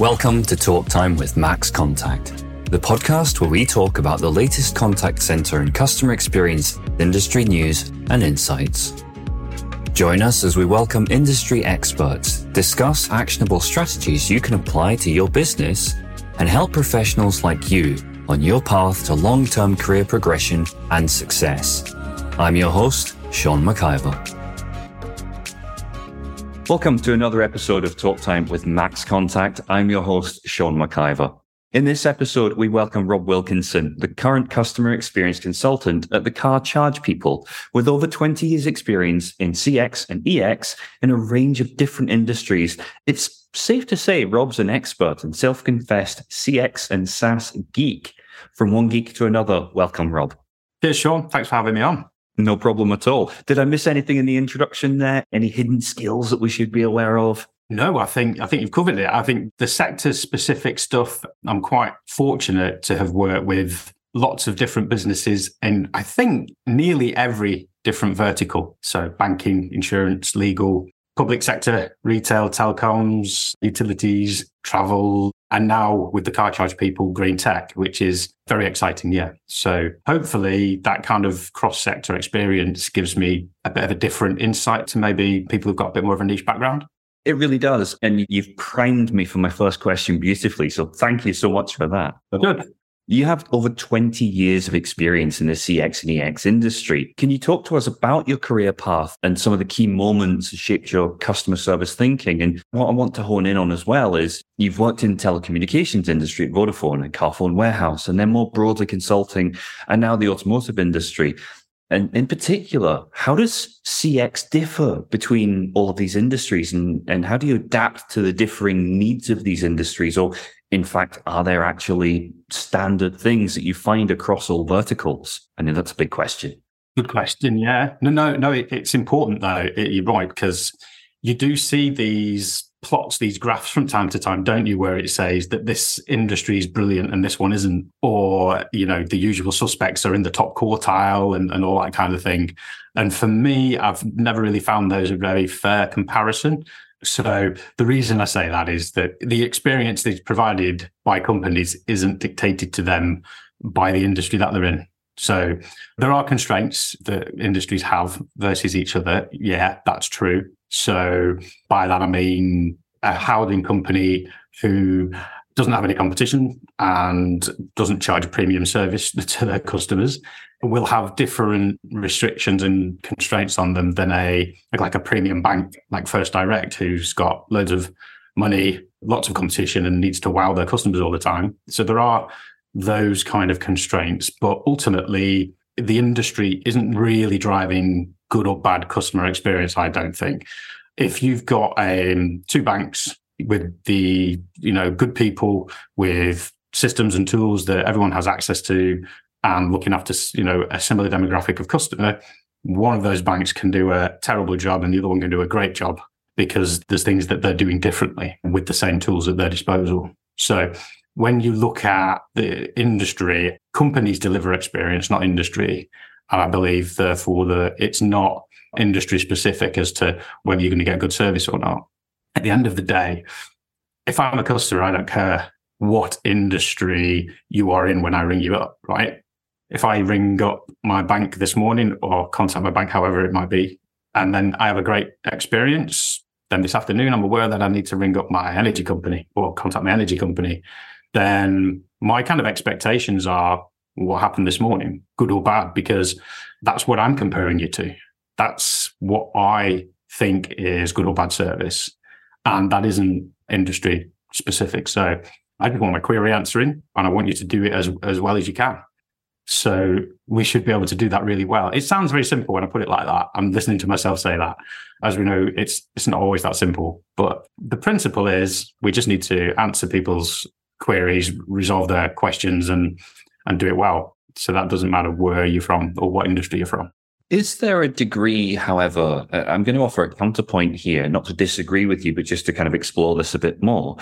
Welcome to Talk Time with Max Contact, the podcast where we talk about the latest contact center and customer experience, industry news, and insights. Join us as we welcome industry experts, discuss actionable strategies you can apply to your business, and help professionals like you on your path to long term career progression and success. I'm your host, Sean McIver. Welcome to another episode of Talk Time with Max Contact. I'm your host, Sean McIver. In this episode, we welcome Rob Wilkinson, the current customer experience consultant at the Car Charge People, with over 20 years experience in CX and EX in a range of different industries. It's safe to say Rob's an expert and self-confessed CX and SaaS geek. From one geek to another, welcome, Rob. Cheers, Sean. Thanks for having me on. No problem at all. Did I miss anything in the introduction there? Any hidden skills that we should be aware of? No, I think I think you've covered it. I think the sector specific stuff, I'm quite fortunate to have worked with lots of different businesses and I think nearly every different vertical. So banking, insurance, legal, public sector, retail, telecoms, utilities, travel, and now with the car charge people, green tech, which is very exciting. Yeah. So hopefully that kind of cross sector experience gives me a bit of a different insight to maybe people who've got a bit more of a niche background. It really does. And you've primed me for my first question beautifully. So thank you so much for that. Good. You have over 20 years of experience in the CX and EX industry. Can you talk to us about your career path and some of the key moments that shaped your customer service thinking? And what I want to hone in on as well is you've worked in telecommunications industry at Vodafone and Carphone Warehouse, and then more broadly consulting and now the automotive industry. And in particular, how does CX differ between all of these industries and, and how do you adapt to the differing needs of these industries? Or in fact, are there actually standard things that you find across all verticals? I mean, that's a big question. Good question. Yeah. No, no, no. It, it's important though. It, you're right because you do see these plots, these graphs from time to time, don't you? Where it says that this industry is brilliant and this one isn't, or you know, the usual suspects are in the top quartile and, and all that kind of thing. And for me, I've never really found those a very fair comparison so the reason I say that is that the experience that's provided by companies isn't dictated to them by the industry that they're in. So there are constraints that industries have versus each other. Yeah, that's true. So by that I mean a housing company who doesn't have any competition and doesn't charge a premium service to their customers will have different restrictions and constraints on them than a like a premium bank like First Direct, who's got loads of money, lots of competition, and needs to wow their customers all the time. So there are those kind of constraints, but ultimately the industry isn't really driving good or bad customer experience. I don't think. If you've got um, two banks with the you know good people with systems and tools that everyone has access to and looking after you know a similar demographic of customer, one of those banks can do a terrible job and the other one can do a great job because there's things that they're doing differently with the same tools at their disposal. So when you look at the industry, companies deliver experience, not industry. And I believe, therefore, that it's not industry specific as to whether you're going to get good service or not. At the end of the day, if I'm a customer, I don't care what industry you are in when I ring you up, right? if I ring up my bank this morning or contact my bank, however it might be, and then I have a great experience, then this afternoon I'm aware that I need to ring up my energy company or contact my energy company, then my kind of expectations are what happened this morning, good or bad, because that's what I'm comparing you to. That's what I think is good or bad service. And that isn't industry specific. So I just want my query answering and I want you to do it as, as well as you can. So we should be able to do that really well. It sounds very simple when I put it like that. I'm listening to myself say that. As we know, it's it's not always that simple. But the principle is we just need to answer people's queries, resolve their questions and and do it well. So that doesn't matter where you're from or what industry you're from. Is there a degree, however, uh, I'm going to offer a counterpoint here, not to disagree with you, but just to kind of explore this a bit more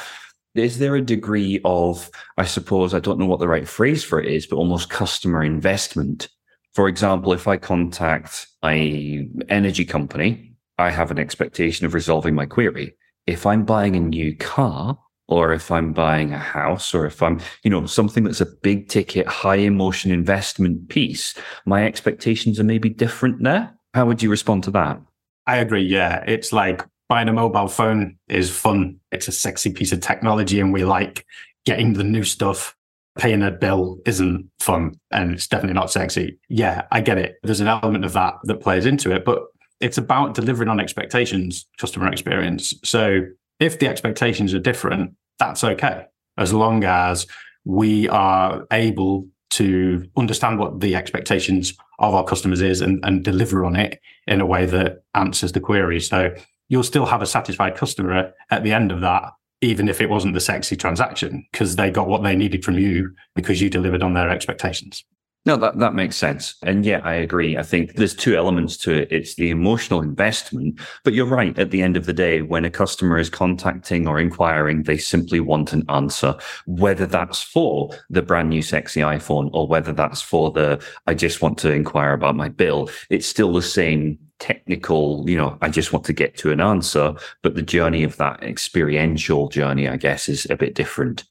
is there a degree of, I suppose, I don't know what the right phrase for it is, but almost customer investment? For example, if I contact a energy company, I have an expectation of resolving my query. If I'm buying a new car, or if I'm buying a house or if I'm, you know, something that's a big ticket, high emotion investment piece, my expectations are maybe different there. How would you respond to that? I agree. Yeah. It's like buying a mobile phone is fun. It's a sexy piece of technology and we like getting the new stuff. Paying a bill isn't fun and it's definitely not sexy. Yeah, I get it. There's an element of that that plays into it, but it's about delivering on expectations, customer experience. So if the expectations are different, that's okay. As long as we are able to understand what the expectations of our customers is and, and deliver on it in a way that answers the query. So you'll still have a satisfied customer at the end of that, even if it wasn't the sexy transaction, because they got what they needed from you because you delivered on their expectations. No, that, that makes sense. And yeah, I agree. I think there's two elements to it. It's the emotional investment, but you're right. At the end of the day, when a customer is contacting or inquiring, they simply want an answer, whether that's for the brand new sexy iPhone or whether that's for the, I just want to inquire about my bill. It's still the same technical, you know, I just want to get to an answer, but the journey of that experiential journey, I guess, is a bit different.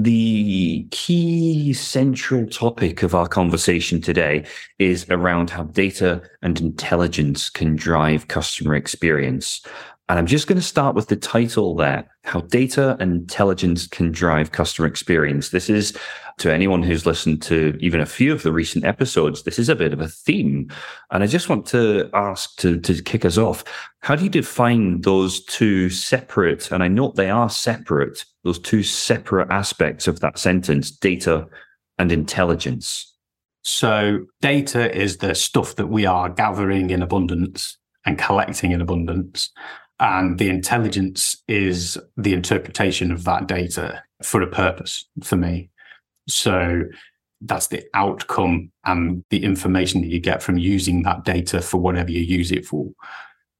The key central topic of our conversation today is around how data and intelligence can drive customer experience. And I'm just going to start with the title there How Data and Intelligence Can Drive Customer Experience. This is, to anyone who's listened to even a few of the recent episodes, this is a bit of a theme. And I just want to ask to, to kick us off how do you define those two separate, and I note they are separate, those two separate aspects of that sentence, data and intelligence? So, data is the stuff that we are gathering in abundance and collecting in abundance. And the intelligence is the interpretation of that data for a purpose for me. So that's the outcome and the information that you get from using that data for whatever you use it for.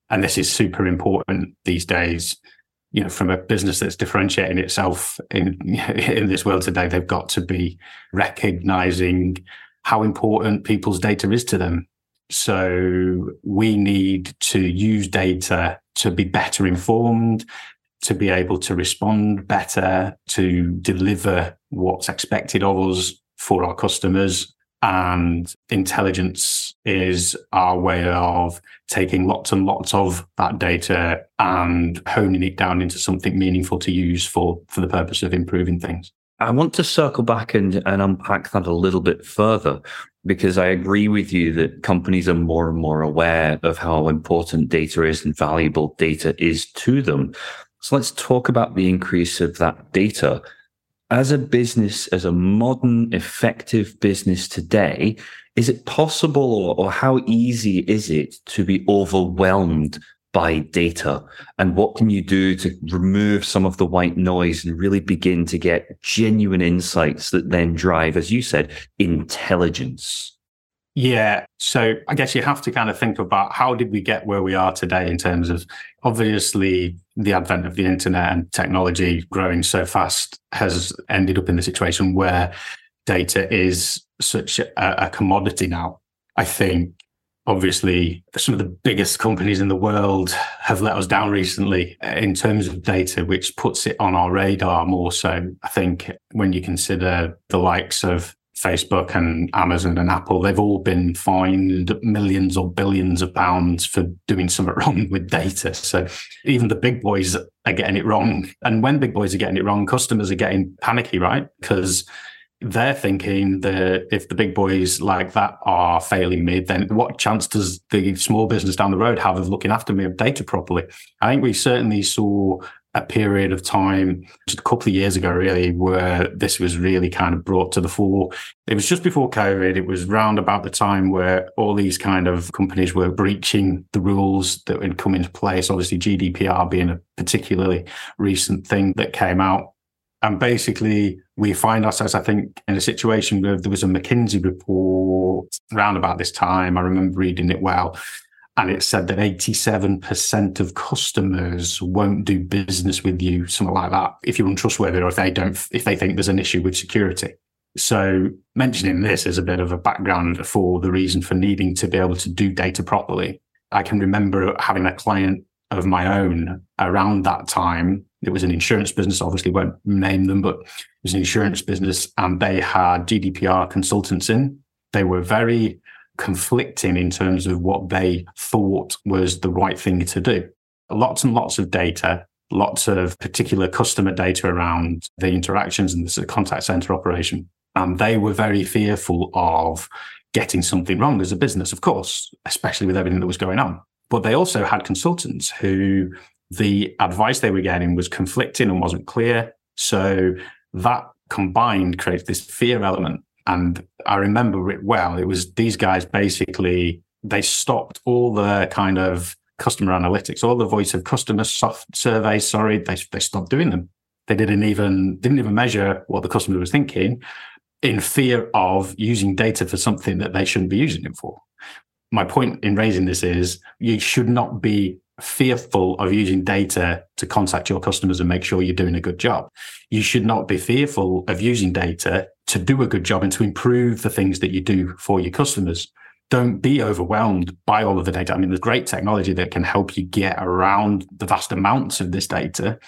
And this is super important these days. You know, from a business that's differentiating itself in in this world today, they've got to be recognizing how important people's data is to them. So we need to use data to be better informed, to be able to respond better, to deliver what's expected of us for our customers. And intelligence is our way of taking lots and lots of that data and honing it down into something meaningful to use for, for the purpose of improving things. I want to circle back and, and unpack that a little bit further because I agree with you that companies are more and more aware of how important data is and valuable data is to them. So let's talk about the increase of that data. As a business, as a modern, effective business today, is it possible or, or how easy is it to be overwhelmed by data. And what can you do to remove some of the white noise and really begin to get genuine insights that then drive as you said intelligence? Yeah. So i guess you have to kind of think about how did we get where we are today in terms of obviously the advent of the internet and technology growing so fast has ended up in the situation where data is such a, a commodity now i think obviously some of the biggest companies in the world have let us down recently uh, in terms of data, which puts it on our radar more so. I think when you consider the likes of Facebook and Amazon and Apple, they've all been fined millions or billions of pounds for doing something wrong with data. So even the big boys are getting it wrong. And when big boys are getting it wrong, customers are getting panicky, right? Because they're thinking that if the big boys like that are failing me, then what chance does the small business down the road have of looking after me of data properly? I think we certainly saw a period of time just a couple of years ago, really, where this was really kind of brought to the fore. It was just before COVID. It was round about the time where all these kind of companies were breaching the rules that had come into place. Obviously, GDPR being a particularly recent thing that came out and basically, we find ourselves, I think, in a situation where there was a McKinsey report around about this time. I remember reading it well. And it said that 87% of customers won't do business with you, something like that, if you're untrustworthy or if they don't, if they think there's an issue with security. So mentioning this as a bit of a background for the reason for needing to be able to do data properly. I can remember having a client of my own around that time It was an insurance business, obviously won't name them, but it was an insurance business and they had GDPR consultants in. They were very conflicting in terms of what they thought was the right thing to do. Lots and lots of data, lots of particular customer data around the interactions and the contact center operation. And they were very fearful of getting something wrong as a business, of course, especially with everything that was going on. But they also had consultants who the advice they were getting was conflicting and wasn't clear. So that combined creates this fear element. And I remember it well. It was these guys basically, they stopped all the kind of customer analytics, all the voice of customer soft surveys, sorry, they, they stopped doing them. They didn't even didn't even measure what the customer was thinking in fear of using data for something that they shouldn't be using it for. My point in raising this is you should not be fearful of using data to contact your customers and make sure you're doing a good job. You should not be fearful of using data to do a good job and to improve the things that you do for your customers. Don't be overwhelmed by all of the data. I mean, there's great technology that can help you get around the vast amounts of this data,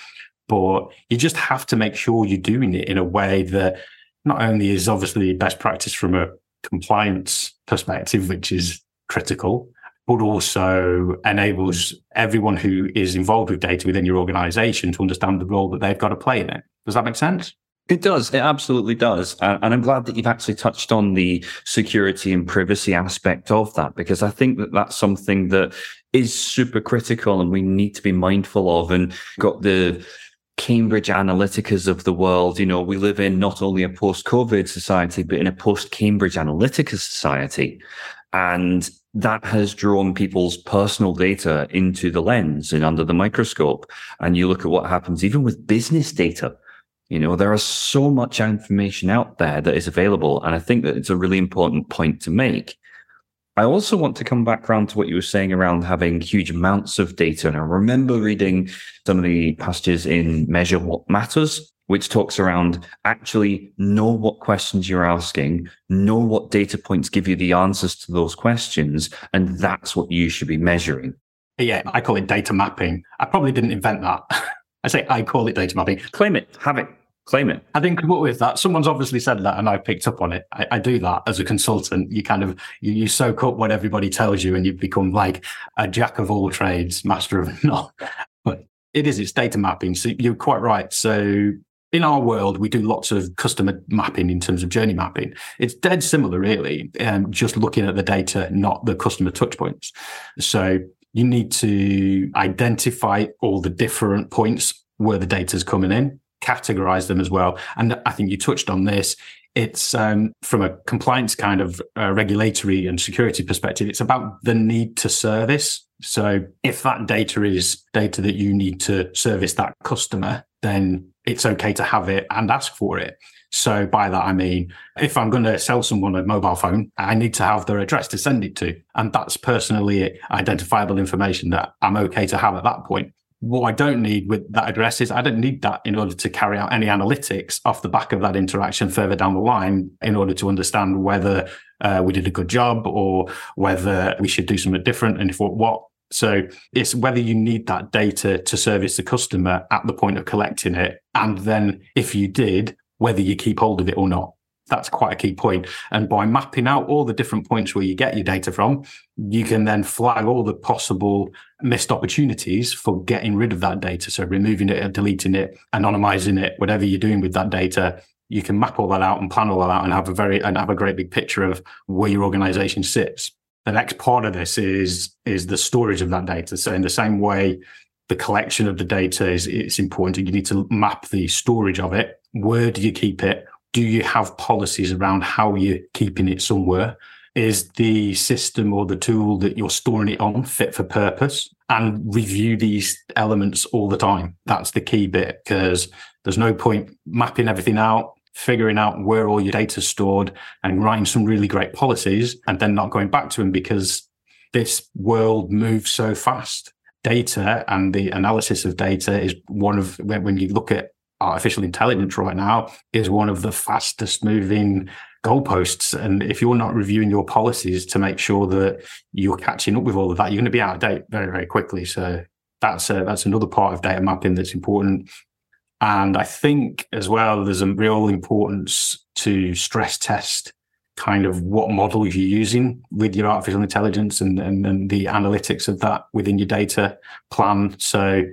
but you just have to make sure you're doing it in a way that not only is obviously best practice from a compliance perspective, which is critical, but also enables mm. everyone who is involved with data within your organization to understand the role that they've got to play in it. Does that make sense? It does. It absolutely does. And I'm glad that you've actually touched on the security and privacy aspect of that, because I think that that's something that is super critical and we need to be mindful of and got the Cambridge Analyticas of the world. You know, we live in not only a post COVID society, but in a post Cambridge Analytica society. And that has drawn people's personal data into the lens and under the microscope. And you look at what happens even with business data. You know, there is so much information out there that is available. And I think that it's a really important point to make. I also want to come back around to what you were saying around having huge amounts of data. And I remember reading some of the passages in Measure What Matters, which talks around actually know what questions you're asking, know what data points give you the answers to those questions. And that's what you should be measuring. Yeah, I call it data mapping. I probably didn't invent that. I say I call it data mapping. Claim it, have it claim it. I didn't come up with that. Someone's obviously said that, and I picked up on it. I, I, do that as a consultant. You kind of you, you soak up what everybody tells you, and you become like a jack of all trades, master of none. But it is it's data mapping. So you're quite right. So in our world, we do lots of customer mapping in terms of journey mapping. It's dead similar, really, um, just looking at the data, not the customer touch points. So you need to identify all the different points where the data is coming in categorize them as well. And I think you touched on this. It's um, from a compliance kind of uh, regulatory and security perspective, it's about the need to service. So if that data is data that you need to service that customer, then it's okay to have it and ask for it. So by that, I mean, if I'm going to sell someone a mobile phone, I need to have their address to send it to. And that's personally identifiable information that I'm okay to have at that point. What I don't need with that address is I don't need that in order to carry out any analytics off the back of that interaction further down the line in order to understand whether uh, we did a good job or whether we should do something different and if what. So it's whether you need that data to service the customer at the point of collecting it. And then if you did, whether you keep hold of it or not that's quite a key point. And by mapping out all the different points where you get your data from, you can then flag all the possible missed opportunities for getting rid of that data. So removing it, deleting it, anonymizing it, whatever you're doing with that data, you can map all that out and plan all that out and have a very and have a great big picture of where your organization sits. The next part of this is is the storage of that data. So in the same way the collection of the data is it's important. You need to map the storage of it. Where do you keep it? do you have policies around how you're keeping it somewhere? Is the system or the tool that you're storing it on fit for purpose? And review these elements all the time. That's the key bit because there's no point mapping everything out, figuring out where all your data is stored and writing some really great policies and then not going back to them because this world moves so fast. Data and the analysis of data is one of when you look at artificial intelligence right now is one of the fastest moving goalposts. And if you're not reviewing your policies to make sure that you're catching up with all of that, you're going to be out of date very, very quickly. So that's a, that's another part of data mapping that's important. And I think as well, there's a real importance to stress test kind of what model you're using with your artificial intelligence and, and, and the analytics of that within your data plan. So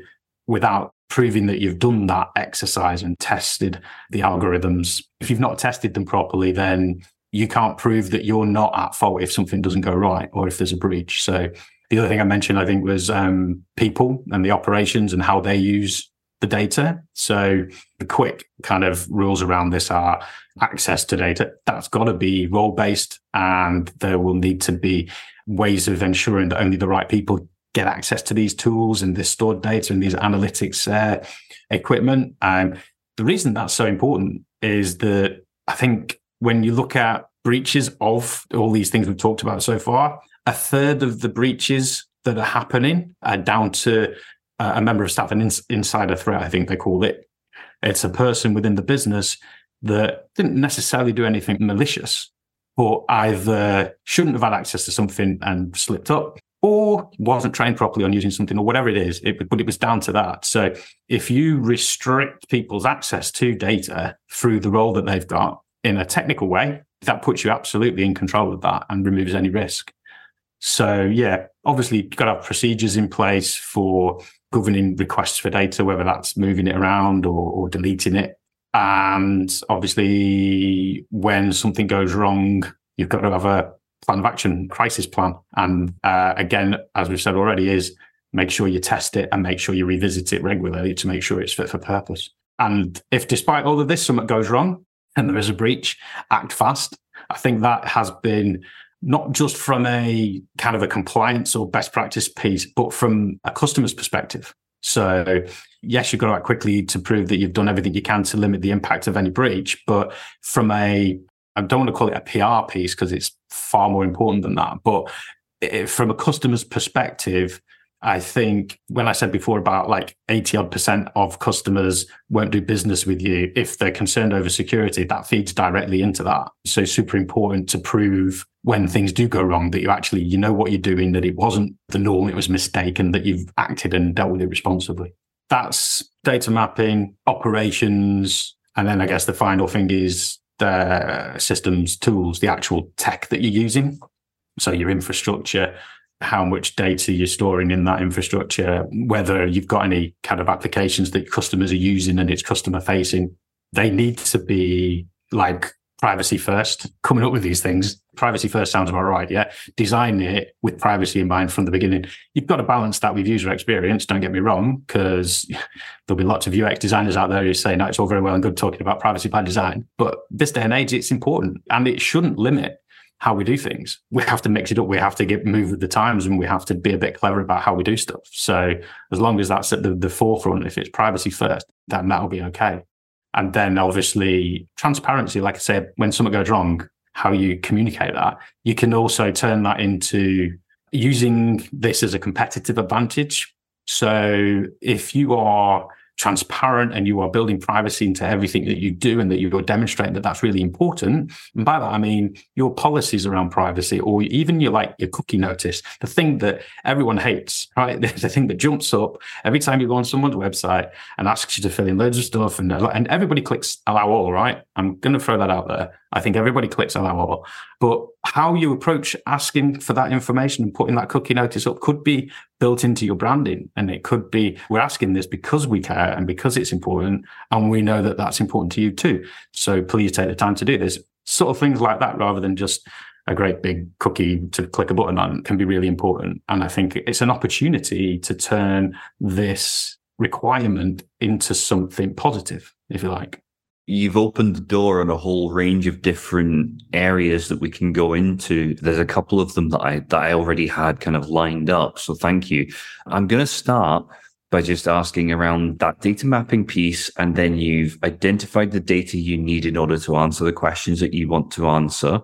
without proving that you've done that exercise and tested the algorithms, if you've not tested them properly, then you can't prove that you're not at fault if something doesn't go right or if there's a breach. So the other thing I mentioned, I think, was um, people and the operations and how they use the data. So the quick kind of rules around this are access to data. That's got to be role based and there will need to be ways of ensuring that only the right people get access to these tools and this stored data and these analytics uh, equipment. Um, the reason that's so important is that I think when you look at breaches of all these things we've talked about so far, a third of the breaches that are happening are down to a member of staff, an ins- insider threat, I think they call it. It's a person within the business that didn't necessarily do anything malicious, but either shouldn't have had access to something and slipped up, or wasn't trained properly on using something, or whatever it is. It, but it was down to that. So if you restrict people's access to data through the role that they've got in a technical way, that puts you absolutely in control of that and removes any risk. So yeah, obviously you've got to have procedures in place for governing requests for data, whether that's moving it around or, or deleting it. And obviously, when something goes wrong, you've got to have a plan of action, crisis plan. And uh, again, as we've said already, is make sure you test it and make sure you revisit it regularly to make sure it's fit for purpose. And if despite all of this, something goes wrong and there is a breach, act fast. I think that has been not just from a kind of a compliance or best practice piece, but from a customer's perspective. So, yes, you've got to act quickly to prove that you've done everything you can to limit the impact of any breach. But from a, I don't want to call it a PR piece because it's far more important than that. But eh, from a customer's perspective, I think when I said before about like 80 odd percent of customers won't do business with you if they're concerned over security, that feeds directly into that. So super important to prove when things do go wrong that you actually you know what you're doing, that it wasn't the norm, it was mistaken, that you've acted and dealt with it responsibly. That's data mapping, operations, and then I guess the final thing is the systems tools, the actual tech that you're using. So your infrastructure, how much data you're storing in that infrastructure, whether you've got any kind of applications that customers are using and it's customer facing. They need to be like privacy first, coming up with these things. Privacy first sounds about right. Yeah. Design it with privacy in mind from the beginning. You've got to balance that with user experience. Don't get me wrong, because there'll be lots of UX designers out there who say, no, it's all very well and good talking about privacy by design. But this day and age, it's important and it shouldn't limit how we do things. We have to mix it up. We have to get move with the times and we have to be a bit clever about how we do stuff. So as long as that's at the, the forefront, if it's privacy first, then that'll be okay. And then obviously transparency, like I said, when something goes wrong, how you communicate that. You can also turn that into using this as a competitive advantage. So if you are transparent and you are building privacy into everything that you do and that you're demonstrating that that's really important. And by that, I mean your policies around privacy or even your like your cookie notice, the thing that everyone hates, right? the thing that jumps up every time you go on someone's website and asks you to fill in loads of stuff and, and everybody clicks allow all, right? I'm going to throw that out there. I think everybody clicks allow all, but how you approach asking for that information and putting that cookie notice up could be built into your branding. And it could be, we're asking this because we care and because it's important. And we know that that's important to you too. So please take the time to do this. Sort of things like that rather than just a great big cookie to click a button on can be really important. And I think it's an opportunity to turn this requirement into something positive, if you like you've opened the door on a whole range of different areas that we can go into. There's a couple of them that I that I already had kind of lined up. So thank you. I'm going to start by just asking around that data mapping piece, and then you've identified the data you need in order to answer the questions that you want to answer.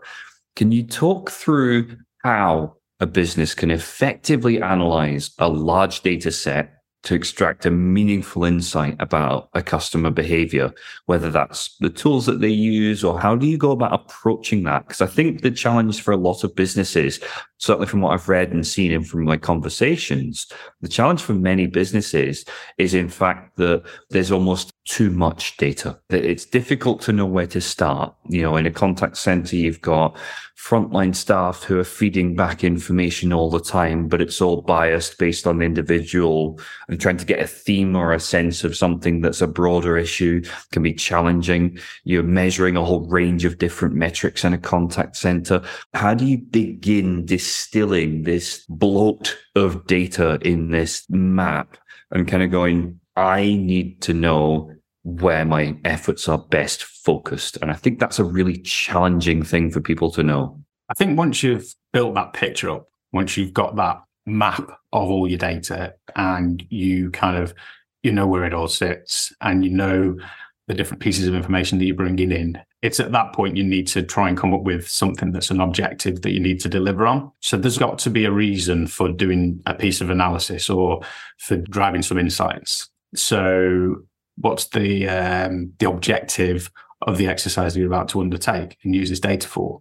Can you talk through how a business can effectively analyze a large data set to extract a meaningful insight about a customer behavior, whether that's the tools that they use or how do you go about approaching that? Because I think the challenge for a lot of businesses, certainly from what I've read and seen and from my conversations, the challenge for many businesses is in fact that there's almost too much data. It's difficult to know where to start. You know, in a contact center, you've got frontline staff who are feeding back information all the time, but it's all biased based on the individual and trying to get a theme or a sense of something that's a broader issue can be challenging. You're measuring a whole range of different metrics in a contact center. How do you begin distilling this bloat of data in this map and kind of going, I need to know where my efforts are best focused. And I think that's a really challenging thing for people to know. I think once you've built that picture up, once you've got that map of all your data and you kind of you know where it all sits and you know the different pieces of information that you're bringing in it's at that point you need to try and come up with something that's an objective that you need to deliver on so there's got to be a reason for doing a piece of analysis or for driving some insights so what's the um, the objective of the exercise you're about to undertake and use this data for.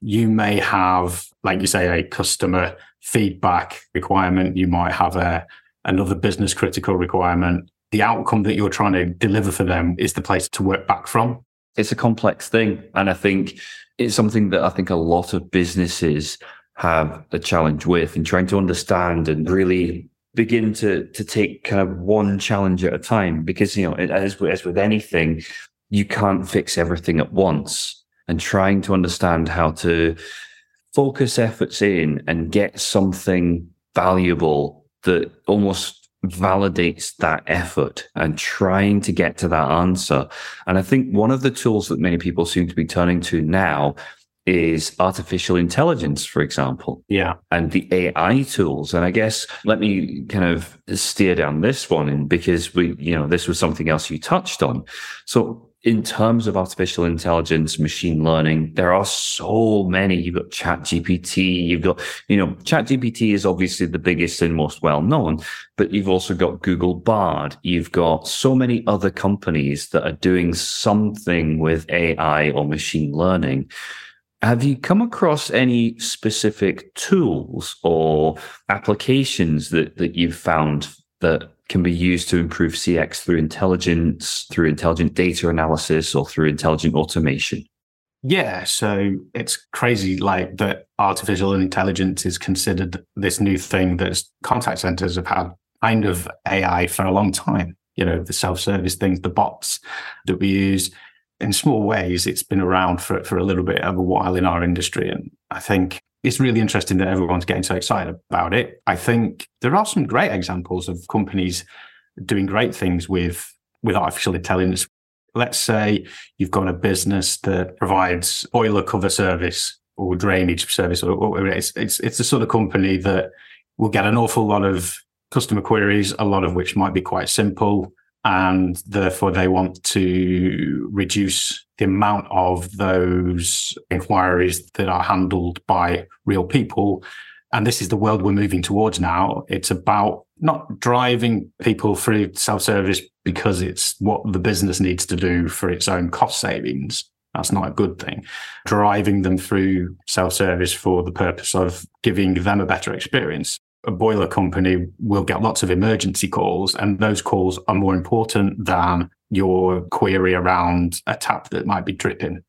You may have, like you say, a customer feedback requirement. You might have a another business critical requirement. The outcome that you're trying to deliver for them is the place to work back from. It's a complex thing, and I think it's something that I think a lot of businesses have a challenge with in trying to understand and really begin to to take kind of one challenge at a time because you know as as with anything you can't fix everything at once. And trying to understand how to focus efforts in and get something valuable that almost validates that effort and trying to get to that answer. And i think one of the tools that many people seem to be turning to now is artificial intelligence, for example. Yeah. And the AI tools. And I guess let me kind of steer down this one in because we, you know, this was something else you touched on. So in terms of artificial intelligence, machine learning, there are so many. You've got Chat GPT, you've got, you know, Chat GPT is obviously the biggest and most well known, but you've also got Google Bard. You've got so many other companies that are doing something with AI or machine learning. Have you come across any specific tools or applications that, that you've found that can be used to improve CX through intelligence, through intelligent data analysis, or through intelligent automation? Yeah, so it's crazy like that artificial intelligence is considered this new thing that contact centers have had kind of AI for a long time. You know, the self-service things, the bots that we use in small ways, it's been around for, for a little bit of a while in our industry. And I think it's really interesting that everyone's getting so excited about it. I think there are some great examples of companies doing great things with, with artificial intelligence. Let's say you've got a business that provides boiler cover service or drainage service, or, it's, it's, it's the sort of company that will get an awful lot of customer queries, a lot of which might be quite simple and therefore they want to reduce the amount of those inquiries that are handled by real people. And this is the world we're moving towards now. It's about not driving people through self service because it's what the business needs to do for its own cost savings. That's not a good thing. Driving them through self service for the purpose of giving them a better experience a boiler company will get lots of emergency calls, and those calls are more important than your query around a tap that might be dripping.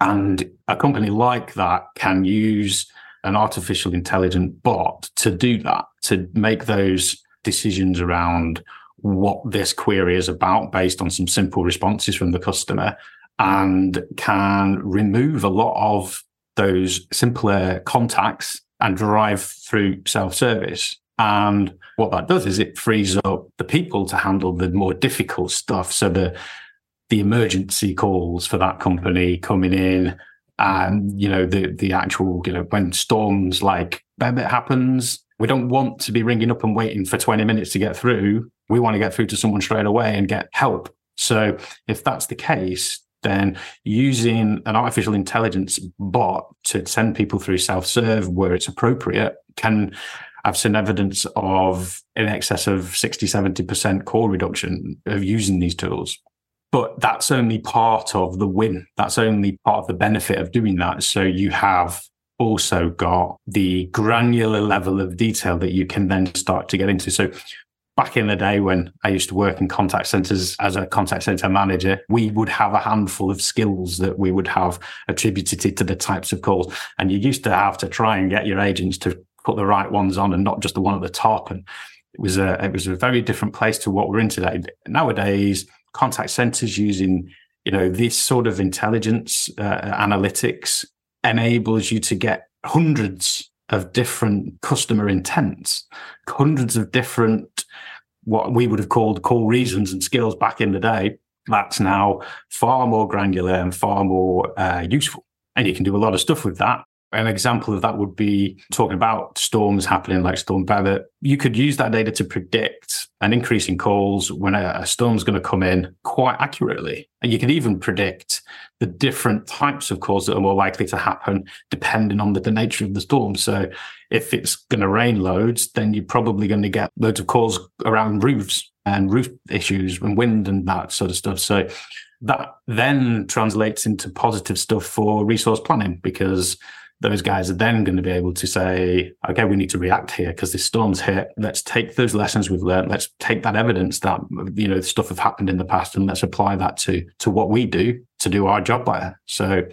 And a company like that can use an artificial intelligent bot to do that, to make those decisions around what this query is about based on some simple responses from the customer and can remove a lot of those simpler contacts and drive through self service. And what that does is it frees up the people to handle the more difficult stuff. So the the emergency calls for that company coming in, and you know the the actual you know when storms like Babet happens, we don't want to be ringing up and waiting for twenty minutes to get through. We want to get through to someone straight away and get help. So if that's the case, then using an artificial intelligence bot to send people through self serve where it's appropriate can I've seen evidence of in excess of 60, 70% call reduction of using these tools. But that's only part of the win. That's only part of the benefit of doing that. So you have also got the granular level of detail that you can then start to get into. So back in the day when I used to work in contact centers as a contact center manager, we would have a handful of skills that we would have attributed to the types of calls. And you used to have to try and get your agents to put the right ones on and not just the one at the top. And it was a it was a very different place to what we're in today. Nowadays, contact centers using you know this sort of intelligence uh, analytics enables you to get hundreds of different customer intents, hundreds of different what we would have called call reasons and skills back in the day. That's now far more granular and far more uh, useful. And you can do a lot of stuff with that. An example of that would be talking about storms happening like Storm Bever. You could use that data to predict an increase in calls when a, a storm's going to come in quite accurately. And you could even predict the different types of calls that are more likely to happen depending on the, the nature of the storm. So if it's going to rain loads, then you're probably going to get loads of calls around roofs and roof issues and wind and that sort of stuff. So that then translates into positive stuff for resource planning because those guys are then going to be able to say, okay, we need to react here because this storm's hit. Let's take those lessons we've learned. Let's take that evidence that, you know, stuff have happened in the past and let's apply that to, to what we do to do our job better. So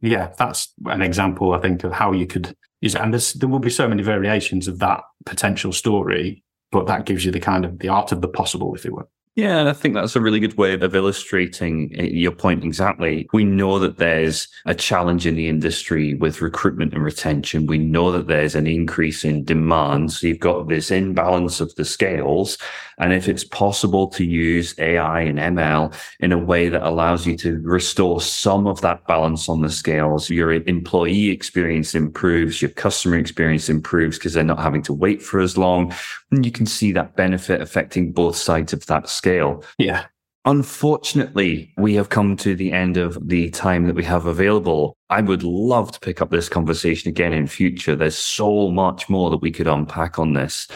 yeah, that's an example, I think, of how you could use it. And there will be so many variations of that potential story, but that gives you the kind of the art of the possible, if it were. Yeah, and I think that's a really good way of illustrating eh, your point exactly. We know that there's a challenge in the industry with recruitment and retention. We know that there's an increase in demand. So you've got this imbalance of the scales. And if it's possible to use AI and ML in a way that allows you to restore some of that balance on the scales, your employee experience improves, your customer experience improves because they're not having to wait for as long. And you can see that benefit affecting both sides of that scale. Yeah. Unfortunately, we have come to the end of the time that we have available. I would love to pick up this conversation again in future. There's so much more that we could unpack on this.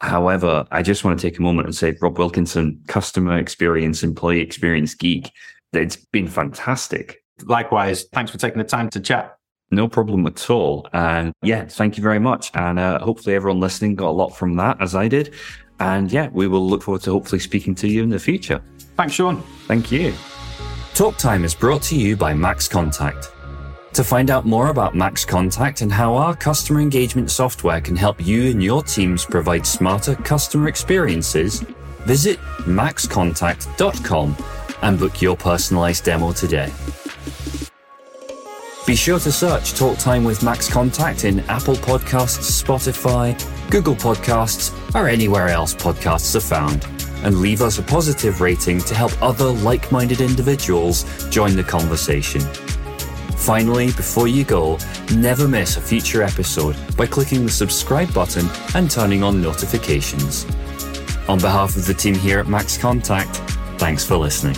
However, I just want to take a moment and say, Rob Wilkinson, customer experience, employee experience geek, it's been fantastic. Likewise, thanks for taking the time to chat. No problem at all. And yeah, thank you very much. And uh, hopefully everyone listening got a lot from that, as I did. And yeah, we will look forward to hopefully speaking to you in the future. Thanks, Sean. Thank you. Talk Time is brought to you by Max Contact. To find out more about Max Contact and how our customer engagement software can help you and your teams provide smarter customer experiences, visit maxcontact.com and book your personalized demo today. Be sure to search Talk Time with Max Contact in Apple Podcasts, Spotify, Google Podcasts, or anywhere else podcasts are found, and leave us a positive rating to help other like minded individuals join the conversation. Finally, before you go, never miss a future episode by clicking the subscribe button and turning on notifications. On behalf of the team here at Max Contact, thanks for listening.